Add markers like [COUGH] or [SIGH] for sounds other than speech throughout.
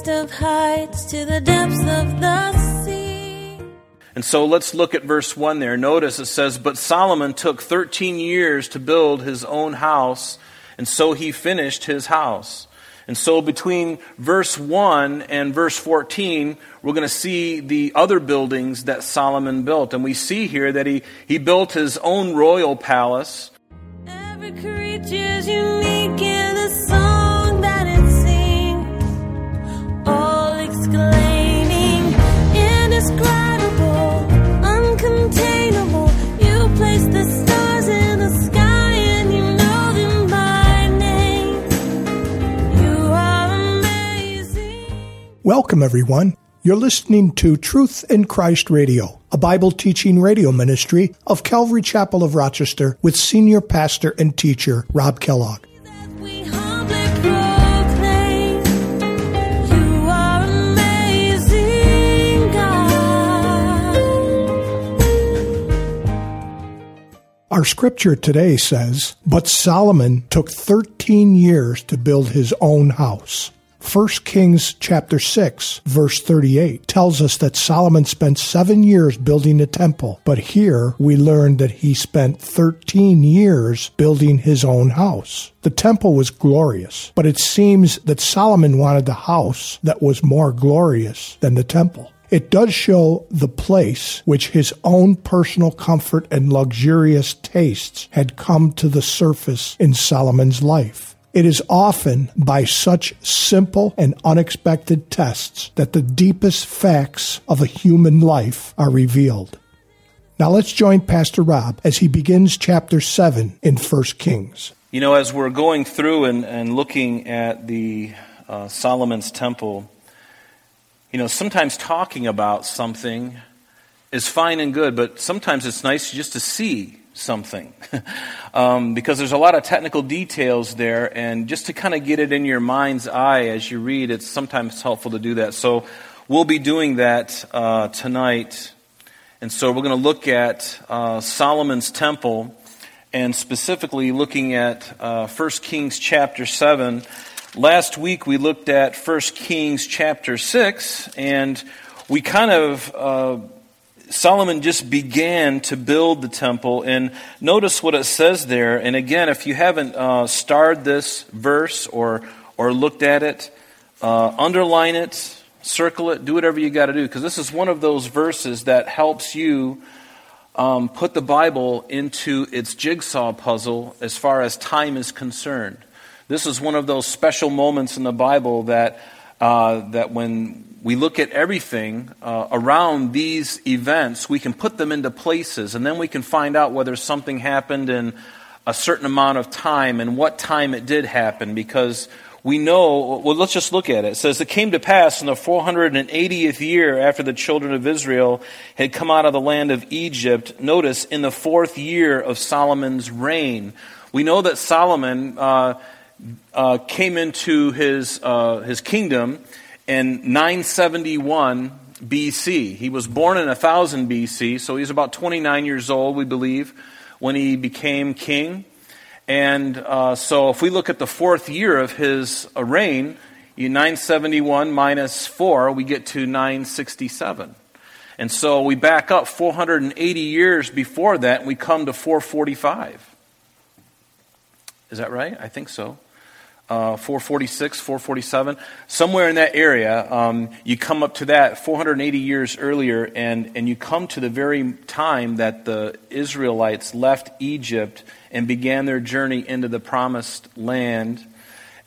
highest of heights to the depths of the sea. And so let's look at verse 1 there. Notice it says, But Solomon took 13 years to build his own house, and so he finished his house. And so between verse 1 and verse 14, we're going to see the other buildings that Solomon built. And we see here that he, he built his own royal palace. Every creature's unique in a song Welcome, everyone. You're listening to Truth in Christ Radio, a Bible teaching radio ministry of Calvary Chapel of Rochester with senior pastor and teacher Rob Kellogg. Our scripture today says, But Solomon took 13 years to build his own house. 1 Kings chapter 6 verse 38 tells us that Solomon spent 7 years building the temple, but here we learn that he spent 13 years building his own house. The temple was glorious, but it seems that Solomon wanted a house that was more glorious than the temple. It does show the place which his own personal comfort and luxurious tastes had come to the surface in Solomon's life. It is often by such simple and unexpected tests that the deepest facts of a human life are revealed. Now let's join Pastor Rob as he begins chapter 7 in 1 Kings. You know, as we're going through and, and looking at the uh, Solomon's temple, you know, sometimes talking about something is fine and good, but sometimes it's nice just to see something [LAUGHS] um, because there's a lot of technical details there, and just to kind of get it in your mind's eye as you read, it's sometimes helpful to do that. So we'll be doing that uh, tonight. And so we're going to look at uh, Solomon's temple and specifically looking at uh, 1 Kings chapter 7. Last week we looked at 1 Kings chapter 6, and we kind of, uh, Solomon just began to build the temple. And notice what it says there. And again, if you haven't uh, starred this verse or, or looked at it, uh, underline it, circle it, do whatever you got to do, because this is one of those verses that helps you um, put the Bible into its jigsaw puzzle as far as time is concerned. This is one of those special moments in the Bible that, uh, that when we look at everything uh, around these events, we can put them into places, and then we can find out whether something happened in a certain amount of time and what time it did happen, because we know, well, let's just look at it. It says, It came to pass in the 480th year after the children of Israel had come out of the land of Egypt, notice, in the fourth year of Solomon's reign. We know that Solomon uh, uh, came into his, uh, his kingdom in 971 BC. He was born in 1000 BC, so he's about 29 years old, we believe, when he became king. And uh, so if we look at the fourth year of his uh, reign, you 971 minus 4, we get to 967. And so we back up 480 years before that, and we come to 445. Is that right? I think so. Uh, 446, 447, somewhere in that area, um, you come up to that 480 years earlier, and, and you come to the very time that the Israelites left Egypt and began their journey into the promised land.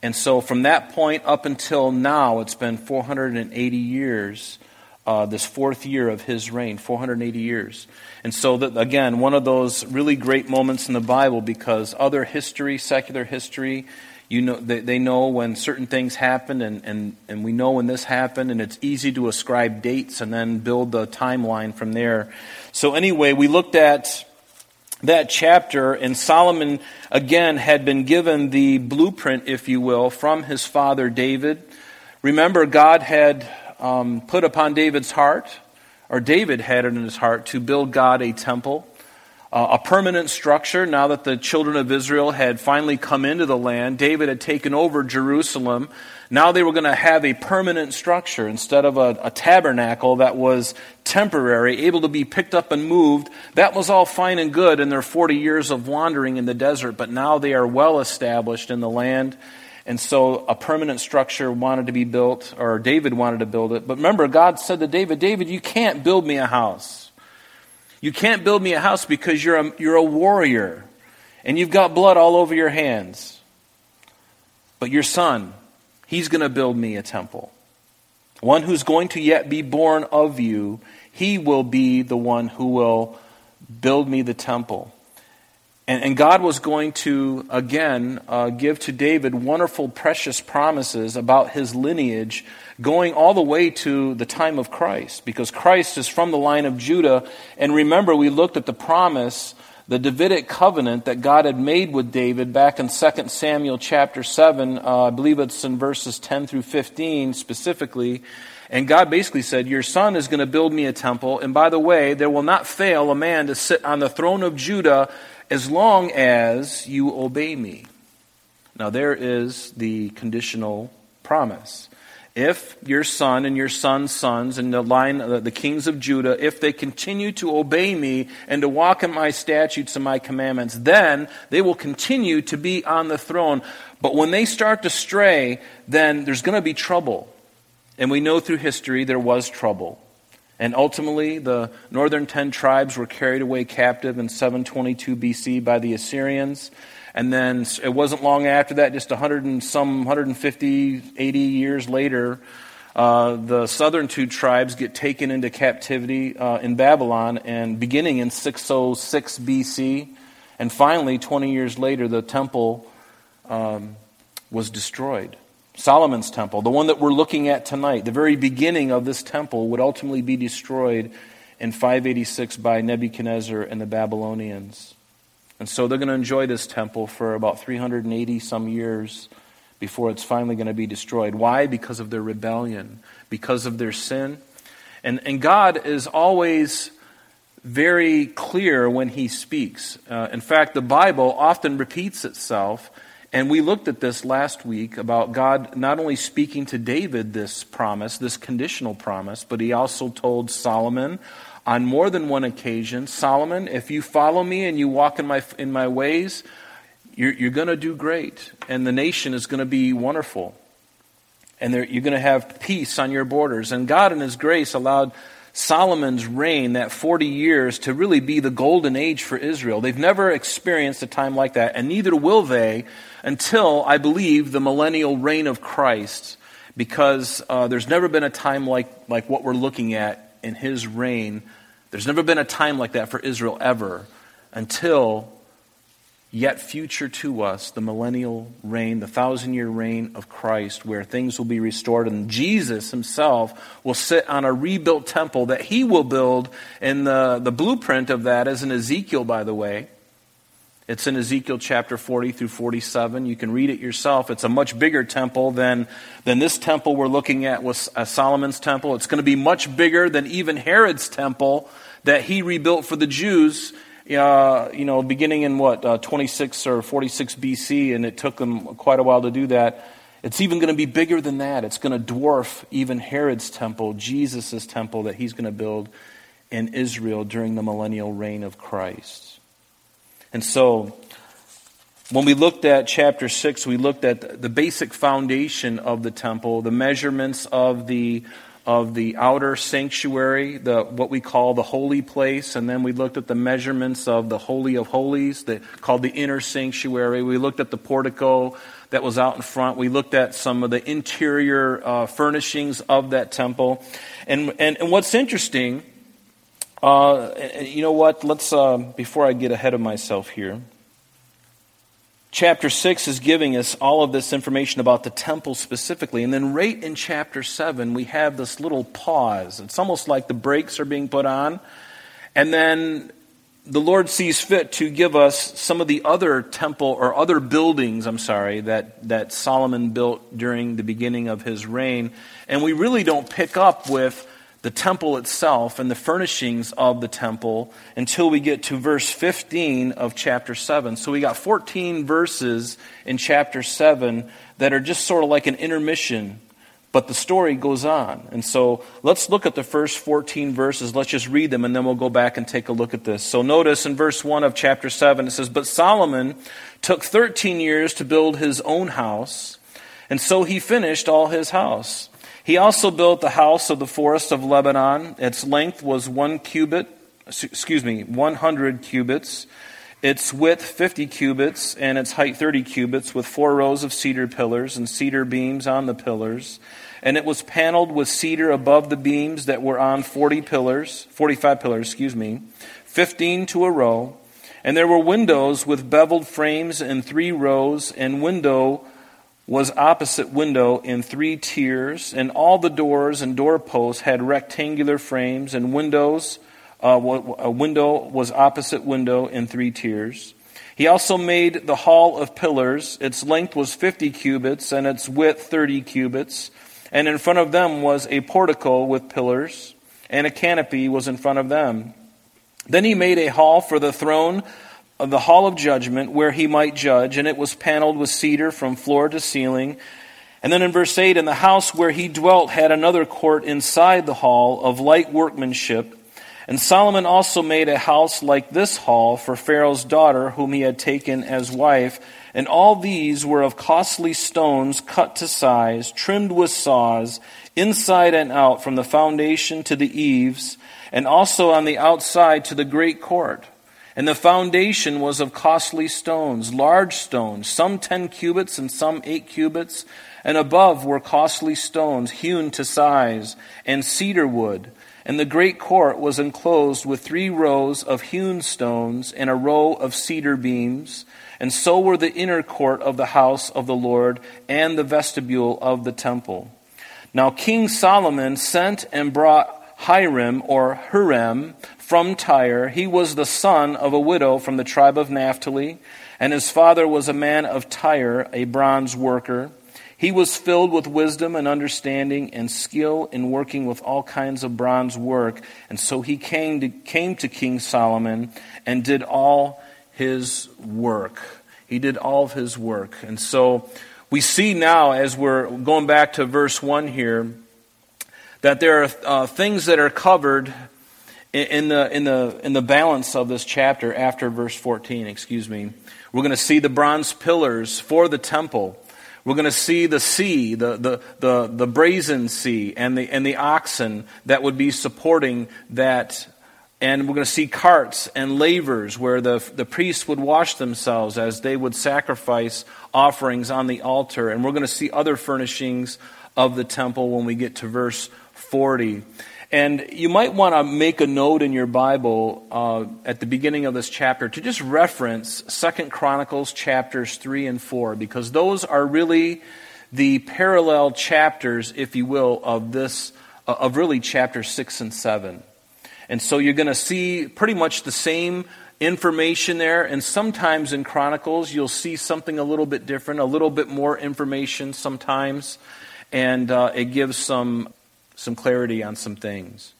And so from that point up until now, it's been 480 years, uh, this fourth year of his reign, 480 years. And so, that, again, one of those really great moments in the Bible because other history, secular history, you know, they, they know when certain things happen, and, and, and we know when this happened, and it's easy to ascribe dates and then build the timeline from there. So, anyway, we looked at that chapter, and Solomon, again, had been given the blueprint, if you will, from his father David. Remember, God had um, put upon David's heart, or David had it in his heart, to build God a temple. Uh, a permanent structure now that the children of Israel had finally come into the land. David had taken over Jerusalem. Now they were going to have a permanent structure instead of a, a, tabernacle that was temporary, able to be picked up and moved. That was all fine and good in their 40 years of wandering in the desert, but now they are well established in the land. And so a permanent structure wanted to be built, or David wanted to build it. But remember, God said to David, David, you can't build me a house. You can't build me a house because you're a, you're a warrior and you've got blood all over your hands. But your son, he's going to build me a temple. One who's going to yet be born of you, he will be the one who will build me the temple. And, and God was going to, again, uh, give to David wonderful, precious promises about his lineage going all the way to the time of Christ, because Christ is from the line of Judah. And remember, we looked at the promise, the Davidic covenant that God had made with David back in 2 Samuel chapter 7. Uh, I believe it's in verses 10 through 15 specifically. And God basically said, Your son is going to build me a temple. And by the way, there will not fail a man to sit on the throne of Judah as long as you obey me. Now, there is the conditional promise. If your son and your son's sons and the line, uh, the kings of Judah, if they continue to obey me and to walk in my statutes and my commandments, then they will continue to be on the throne. But when they start to stray, then there's going to be trouble. And we know through history there was trouble. And ultimately, the northern ten tribes were carried away captive in 722 BC by the Assyrians. And then it wasn't long after that, just 100 and some 150, 80 years later, uh, the southern two tribes get taken into captivity uh, in Babylon, and beginning in 606 BC, and finally, 20 years later, the temple um, was destroyed. Solomon's temple, the one that we're looking at tonight, the very beginning of this temple, would ultimately be destroyed in 586 by Nebuchadnezzar and the Babylonians. And so they're going to enjoy this temple for about 380 some years before it's finally going to be destroyed. Why? Because of their rebellion, because of their sin. And, and God is always very clear when He speaks. Uh, in fact, the Bible often repeats itself and we looked at this last week about God not only speaking to David this promise, this conditional promise, but he also told Solomon on more than one occasion Solomon, if you follow me and you walk in my, in my ways, you're, you're going to do great, and the nation is going to be wonderful. And you're going to have peace on your borders. And God, in His grace, allowed Solomon's reign, that 40 years, to really be the golden age for Israel. They've never experienced a time like that, and neither will they until, I believe, the millennial reign of Christ, because uh, there's never been a time like, like what we're looking at in his reign. There's never been a time like that for Israel ever until yet future to us, the millennial reign, the thousand year reign of Christ, where things will be restored. And Jesus himself will sit on a rebuilt temple that he will build. And the, the blueprint of that is in Ezekiel, by the way. It's in Ezekiel chapter 40 through 47. You can read it yourself. It's a much bigger temple than, than this temple we're looking at was uh, Solomon's temple. It's going to be much bigger than even Herod's temple that he rebuilt for the Jews uh, you know, beginning in what, uh, 26 or 46 BC, and it took them quite a while to do that. It's even going to be bigger than that. It's going to dwarf even Herod's temple, Jesus' temple that he's going to build in Israel during the millennial reign of Christ. And so, when we looked at chapter 6, we looked at the basic foundation of the temple, the measurements of the of the outer sanctuary, the, what we call the holy place, and then we looked at the measurements of the Holy of Holies, the, called the inner sanctuary. We looked at the portico that was out in front. We looked at some of the interior uh, furnishings of that temple. And, and, and what's interesting, uh, you know what, let's, uh, before I get ahead of myself here, chapter 6 is giving us all of this information about the temple specifically. And then, right in chapter 7, we have this little pause. It's almost like the brakes are being put on. And then the Lord sees fit to give us some of the other temple or other buildings, I'm sorry, that, that Solomon built during the beginning of his reign. And we really don't pick up with the temple itself and the furnishings of the temple until we get to verse 15 of chapter 7. So we got 14 verses in chapter 7 that are just sort of like an intermission, but the story goes on. And so let's look at the first 14 verses. Let's just read them and then we'll go back and take a look at this. So notice in verse 1 of chapter 7 it says, But Solomon took 13 years to build his own house, and so he finished all his house. He also built the house of the forest of Lebanon. Its length was one cubit, excuse me, 100 cubits, its width 50 cubits, and its height 30 cubits, with four rows of cedar pillars and cedar beams on the pillars. And it was paneled with cedar above the beams that were on 40 pillars, 45 pillars, excuse me, 15 to a row. And there were windows with beveled frames in three rows, and window was opposite window in three tiers, and all the doors and doorposts had rectangular frames, and windows. Uh, a window was opposite window in three tiers. He also made the hall of pillars. Its length was 50 cubits, and its width 30 cubits. And in front of them was a portico with pillars, and a canopy was in front of them. Then he made a hall for the throne of the hall of judgment where he might judge, and it was paneled with cedar from floor to ceiling. And then in verse 8, and the house where he dwelt had another court inside the hall of light workmanship. And Solomon also made a house like this hall for Pharaoh's daughter, whom he had taken as wife. And all these were of costly stones cut to size, trimmed with saws, inside and out, from the foundation to the eaves, and also on the outside to the great court. And the foundation was of costly stones, large stones, some ten cubits and some eight cubits. And above were costly stones hewn to size, and cedar wood. And the great court was enclosed with three rows of hewn stones and a row of cedar beams. And so were the inner court of the house of the Lord and the vestibule of the temple. Now King Solomon sent and brought Hiram or Huram from Tyre. He was the son of a widow from the tribe of Naphtali, and his father was a man of Tyre, a bronze worker. He was filled with wisdom and understanding and skill in working with all kinds of bronze work. And so he came to, came to King Solomon and did all his work. He did all of his work. And so we see now, as we're going back to verse 1 here, that there are uh, things that are covered in the, in, the, in the balance of this chapter after verse 14, excuse me. We're going to see the bronze pillars for the temple. We're going to see the sea, the, the, the, the brazen sea, and the, and the oxen that would be supporting that. And we're going to see carts and lavers where the, the priests would wash themselves as they would sacrifice offerings on the altar. And we're going to see other furnishings of the temple when we get to verse 40. And you might want to make a note in your Bible uh, at the beginning of this chapter to just reference Second Chronicles chapters 3 and 4, because those are really the parallel chapters, if you will, of this, uh, of really chapter 6 and 7. And so you're going to see pretty much the same information there, and sometimes in Chronicles you'll see something a little bit different, a little bit more information sometimes, and uh, it gives some some clarity on some things.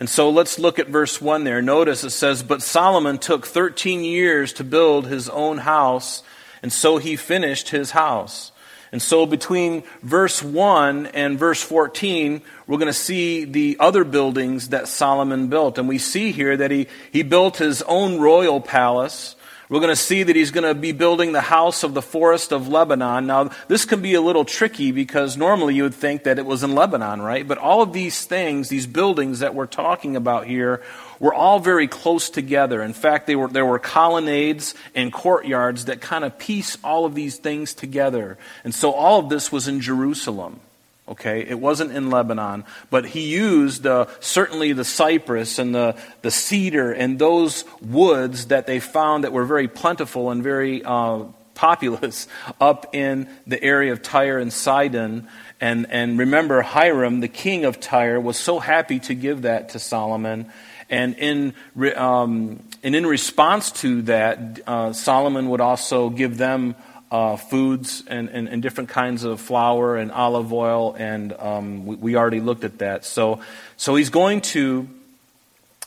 And so let's look at verse 1 there. Notice it says, But Solomon took 13 years to build his own house, and so he finished his house. And so between verse 1 and verse 14, we're going to see the other buildings that Solomon built. And we see here that he, he built his own royal palace. We're going to see that he's going to be building the house of the forest of Lebanon. Now, this can be a little tricky because normally you would think that it was in Lebanon, right? But all of these things, these buildings that we're talking about here, were all very close together. In fact, were, there were colonnades and courtyards that kind of piece all of these things together. And so all of this was in Jerusalem. Okay, it wasn't in Lebanon, but he used uh, certainly the cypress and the, the cedar and those woods that they found that were very plentiful and very uh, populous [LAUGHS] up in the area of Tyre and Sidon. And, and remember, Hiram, the king of Tyre, was so happy to give that to Solomon. And in, um, and in response to that, uh, Solomon would also give them uh, foods and, and, and, different kinds of flour and olive oil, and um, we, we already looked at that. So, so he's going to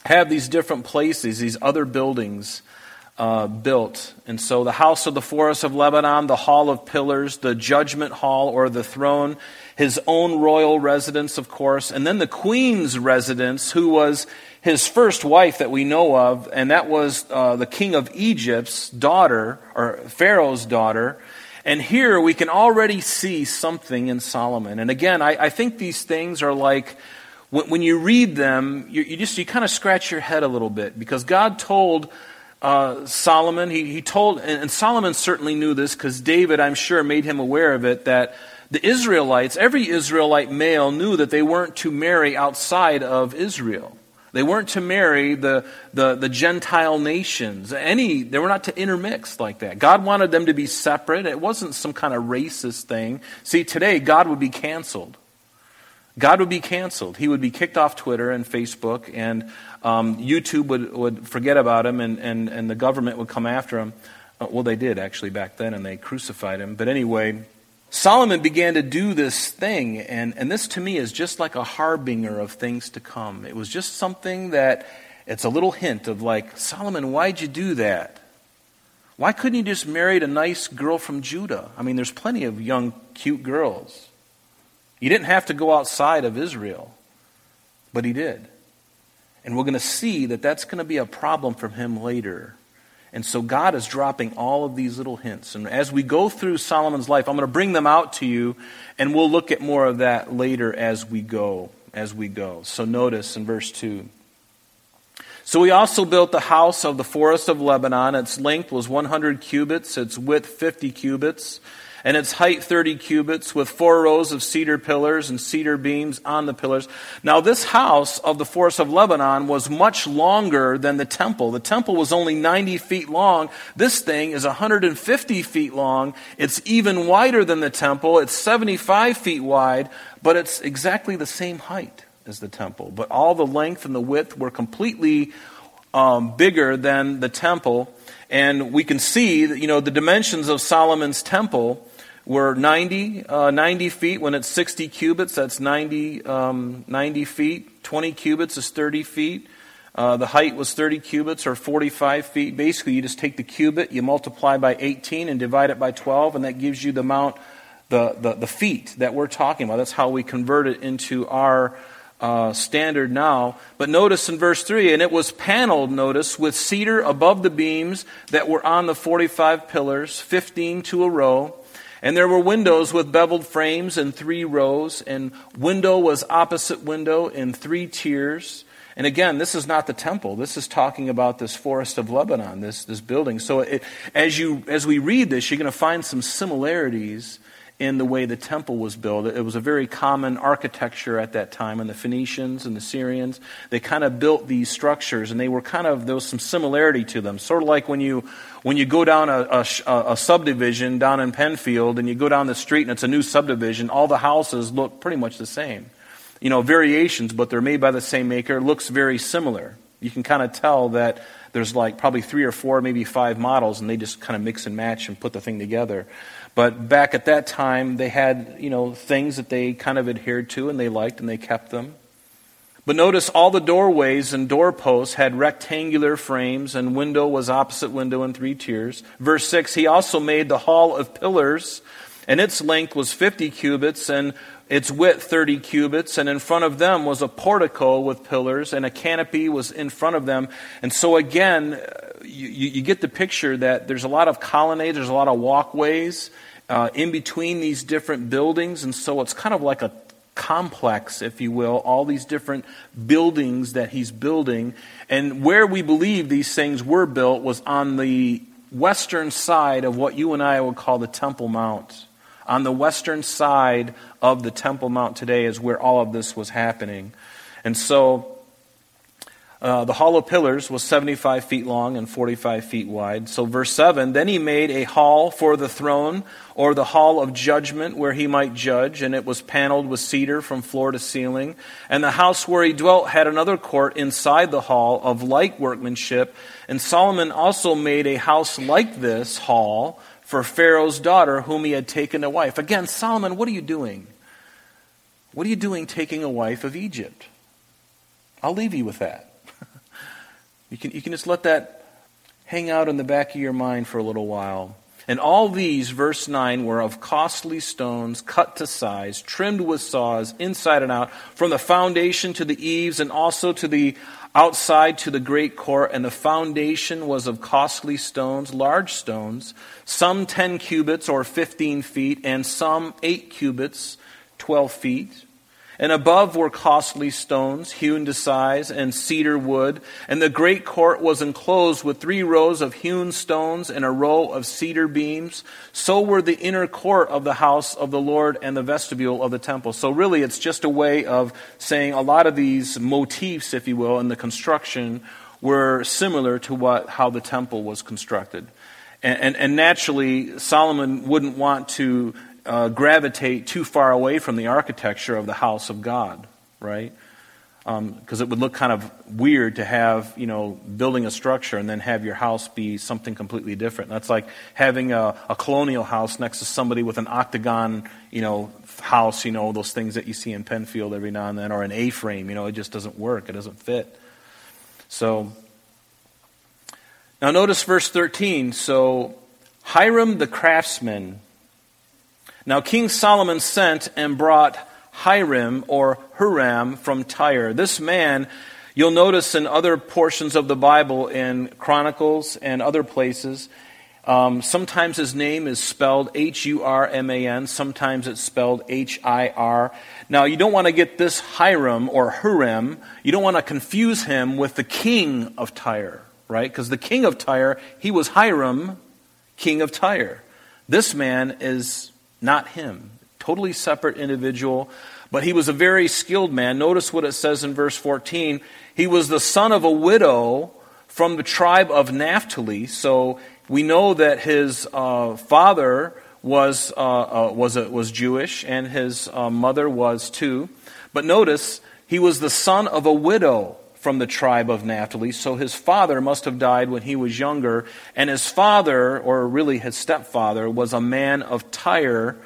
have these different places, these other buildings uh, built. And so the house of the forest of Lebanon, the hall of pillars, the judgment hall or the throne, his own royal residence, of course, and then the queen's residence, who was his first wife that we know of, and that was uh, the king of Egypt's daughter, or Pharaoh's daughter. And here we can already see something in Solomon. And again, I, I think these things are like when, when you read them, you, you just you kind of scratch your head a little bit because God told uh, Solomon, he, he told, and, and Solomon certainly knew this because David, I'm sure, made him aware of it, that the Israelites, every Israelite male knew that they weren't to marry outside of Israel. They weren't to marry the, the, the, Gentile nations. Any, they were not to intermix like that. God wanted them to be separate. It wasn't some kind of racist thing. See, today, God would be canceled. God would be canceled. He would be kicked off Twitter and Facebook, and um, YouTube would, would forget about him, and, and, and the government would come after him. Uh, well, they did actually back then, and they crucified him. But anyway, Solomon began to do this thing, and, and this to me is just like a harbinger of things to come. It was just something that it's a little hint of like, Solomon, why'd you do that? Why couldn't you just marry a nice girl from Judah? I mean, there's plenty of young, cute girls. You didn't have to go outside of Israel, but he did. And we're going to see that that's going to be a problem for him later. And so God is dropping all of these little hints. And as we go through Solomon's life, I'm going to bring them out to you, and we'll look at more of that later as we go. As we go. So notice in verse 2. So he also built the house of the forest of Lebanon. Its length was 100 cubits, its width 50 cubits and its height 30 cubits, with four rows of cedar pillars and cedar beams on the pillars. Now, this house of the forest of Lebanon was much longer than the temple. The temple was only 90 feet long. This thing is 150 feet long. It's even wider than the temple. It's 75 feet wide, but it's exactly the same height as the temple. But all the length and the width were completely um, bigger than the temple. And we can see, that, you know, the dimensions of Solomon's temple were 90, uh, 90 feet. When it's 60 cubits, that's 90, um, 90 feet. 20 cubits is 30 feet. Uh, the height was 30 cubits or 45 feet. Basically, you just take the cubit, you multiply by 18 and divide it by 12, and that gives you the amount, the, the, the feet that we're talking about. That's how we convert it into our uh, standard now. But notice in verse 3 and it was paneled, notice, with cedar above the beams that were on the 45 pillars, 15 to a row. And there were windows with beveled frames in three rows, and window was opposite window in three tiers. And again, this is not the temple. This is talking about this forest of Lebanon, this, this building. So it, as, you, as we read this, you're going to find some similarities in the way the temple was built. It was a very common architecture at that time, and the Phoenicians and the Syrians, they kind of built these structures, and they were kind of, there was some similarity to them. Sort of like when you, when you go down a, a, a subdivision down in Penfield, and you go down the street and it's a new subdivision, all the houses look pretty much the same. You know, variations, but they're made by the same maker, looks very similar. You can kind of tell that there's like probably three or four, maybe five models, and they just kind of mix and match and put the thing together. But back at that time, they had, you know, things that they kind of adhered to and they liked and they kept them. But notice all the doorways and doorposts had rectangular frames, and window was opposite window in three tiers. Verse 6 He also made the hall of pillars, and its length was 50 cubits, and its width 30 cubits, and in front of them was a portico with pillars, and a canopy was in front of them. And so, again, you, you get the picture that there's a lot of colonnades, there's a lot of walkways uh, in between these different buildings, and so it's kind of like a complex, if you will, all these different buildings that he's building. And where we believe these things were built was on the western side of what you and I would call the Temple Mount. On the western side of the Temple Mount today is where all of this was happening. And so uh, the hall of pillars was 75 feet long and 45 feet wide. So, verse 7 Then he made a hall for the throne, or the hall of judgment, where he might judge, and it was paneled with cedar from floor to ceiling. And the house where he dwelt had another court inside the hall of like workmanship. And Solomon also made a house like this hall for Pharaoh's daughter, whom he had taken to wife. Again, Solomon, what are you doing? What are you doing taking a wife of Egypt? I'll leave you with that. You, can, you can just let that hang out in the back of your mind for a little while. And all these, verse 9, were of costly stones, cut to size, trimmed with saws, inside and out, from the foundation to the eaves, and also to the outside to the great court. And the foundation was of costly stones, large stones, some 10 cubits or 15 feet, and some 8 cubits, 12 feet. And above were costly stones, hewn to size, and cedar wood. And the great court was enclosed with three rows of hewn stones and a row of cedar beams. So were the inner court of the house of the Lord and the vestibule of the temple. So really, it's just a way of saying a lot of these motifs, if you will, in the construction were similar to what, how the temple was constructed. And, and, and naturally, Solomon wouldn't want to uh, gravitate too far away from the architecture of the house of God, right? Because um, it would look kind of weird to have, you know, building a structure and then have your house be something completely different. That's like having a, a colonial house next to somebody with an octagon, you know, house, you know, those things that you see in Penfield every now and then, or an A frame, you know, it just doesn't work. It doesn't fit. So, now notice verse 13. So, Hiram the craftsman now King Solomon sent and brought Hiram or Huram from Tyre. This man, you'll notice in other portions of the Bible, in Chronicles and other places, um, sometimes his name is spelled H U R M A N, sometimes it's spelled H I R. Now, you don't want to get this Hiram or Huram, you don't want to confuse him with the king of Tyre, right? Because the king of Tyre, he was Hiram, king of Tyre. This man is not him. Totally separate individual, but he was a very skilled man. Notice what it says in verse 14. He was the son of a widow from the tribe of Naphtali. So we know that his uh, father was, uh, uh, was, a, was Jewish and his uh, mother was too. But notice, he was the son of a widow from the tribe of Naphtali. So his father must have died when he was younger. And his father, or really his stepfather, was a man of Tyre,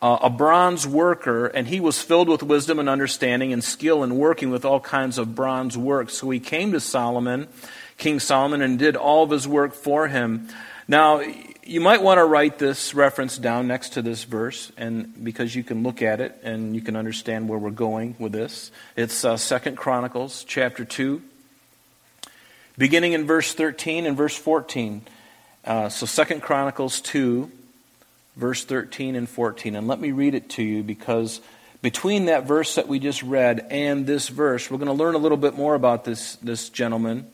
uh, a bronze worker, and he was filled with wisdom and understanding and skill in working with all kinds of bronze work. So he came to Solomon, King Solomon, and did all of his work for him. Now, you might want to write this reference down next to this verse, and because you can look at it and you can understand where we're going with this. It's uh, Second Chronicles chapter two, beginning in verse thirteen and verse fourteen. Uh, so Second Chronicles two, verse thirteen and fourteen, and let me read it to you because between that verse that we just read and this verse, we're going to learn a little bit more about this this gentleman.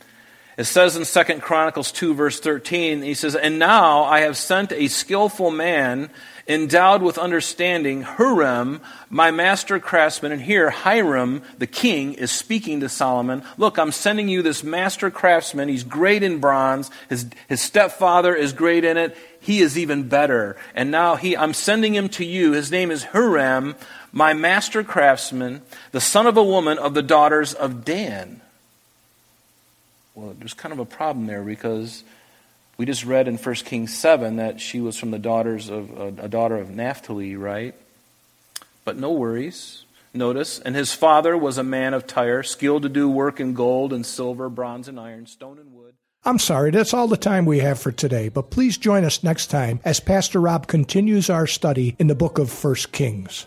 It says in 2 Chronicles 2, verse 13, he says, And now I have sent a skillful man endowed with understanding, Huram, my master craftsman. And here, Hiram, the king, is speaking to Solomon. Look, I'm sending you this master craftsman. He's great in bronze. His, his stepfather is great in it. He is even better. And now he, I'm sending him to you. His name is Huram, my master craftsman, the son of a woman of the daughters of Dan. Well, there's kind of a problem there because we just read in 1 Kings 7 that she was from the daughters of uh, a daughter of Naphtali, right? But no worries. Notice, and his father was a man of Tyre, skilled to do work in gold and silver, bronze and iron, stone and wood. I'm sorry, that's all the time we have for today, but please join us next time as Pastor Rob continues our study in the book of 1 Kings.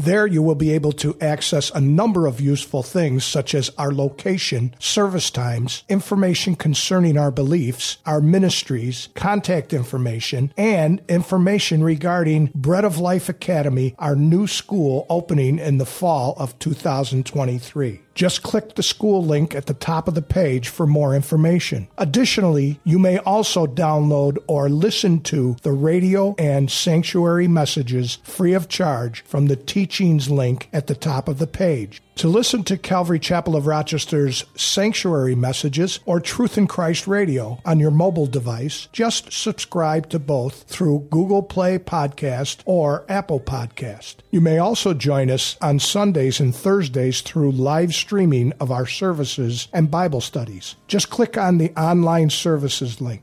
There you will be able to access a number of useful things such as our location, service times, information concerning our beliefs, our ministries, contact information, and information regarding Bread of Life Academy, our new school opening in the fall of 2023. Just click the school link at the top of the page for more information. Additionally, you may also download or listen to the radio and sanctuary messages free of charge from the teachings link at the top of the page. To listen to Calvary Chapel of Rochester's sanctuary messages or Truth in Christ Radio on your mobile device, just subscribe to both through Google Play Podcast or Apple Podcast. You may also join us on Sundays and Thursdays through live streaming of our services and Bible studies. Just click on the online services link.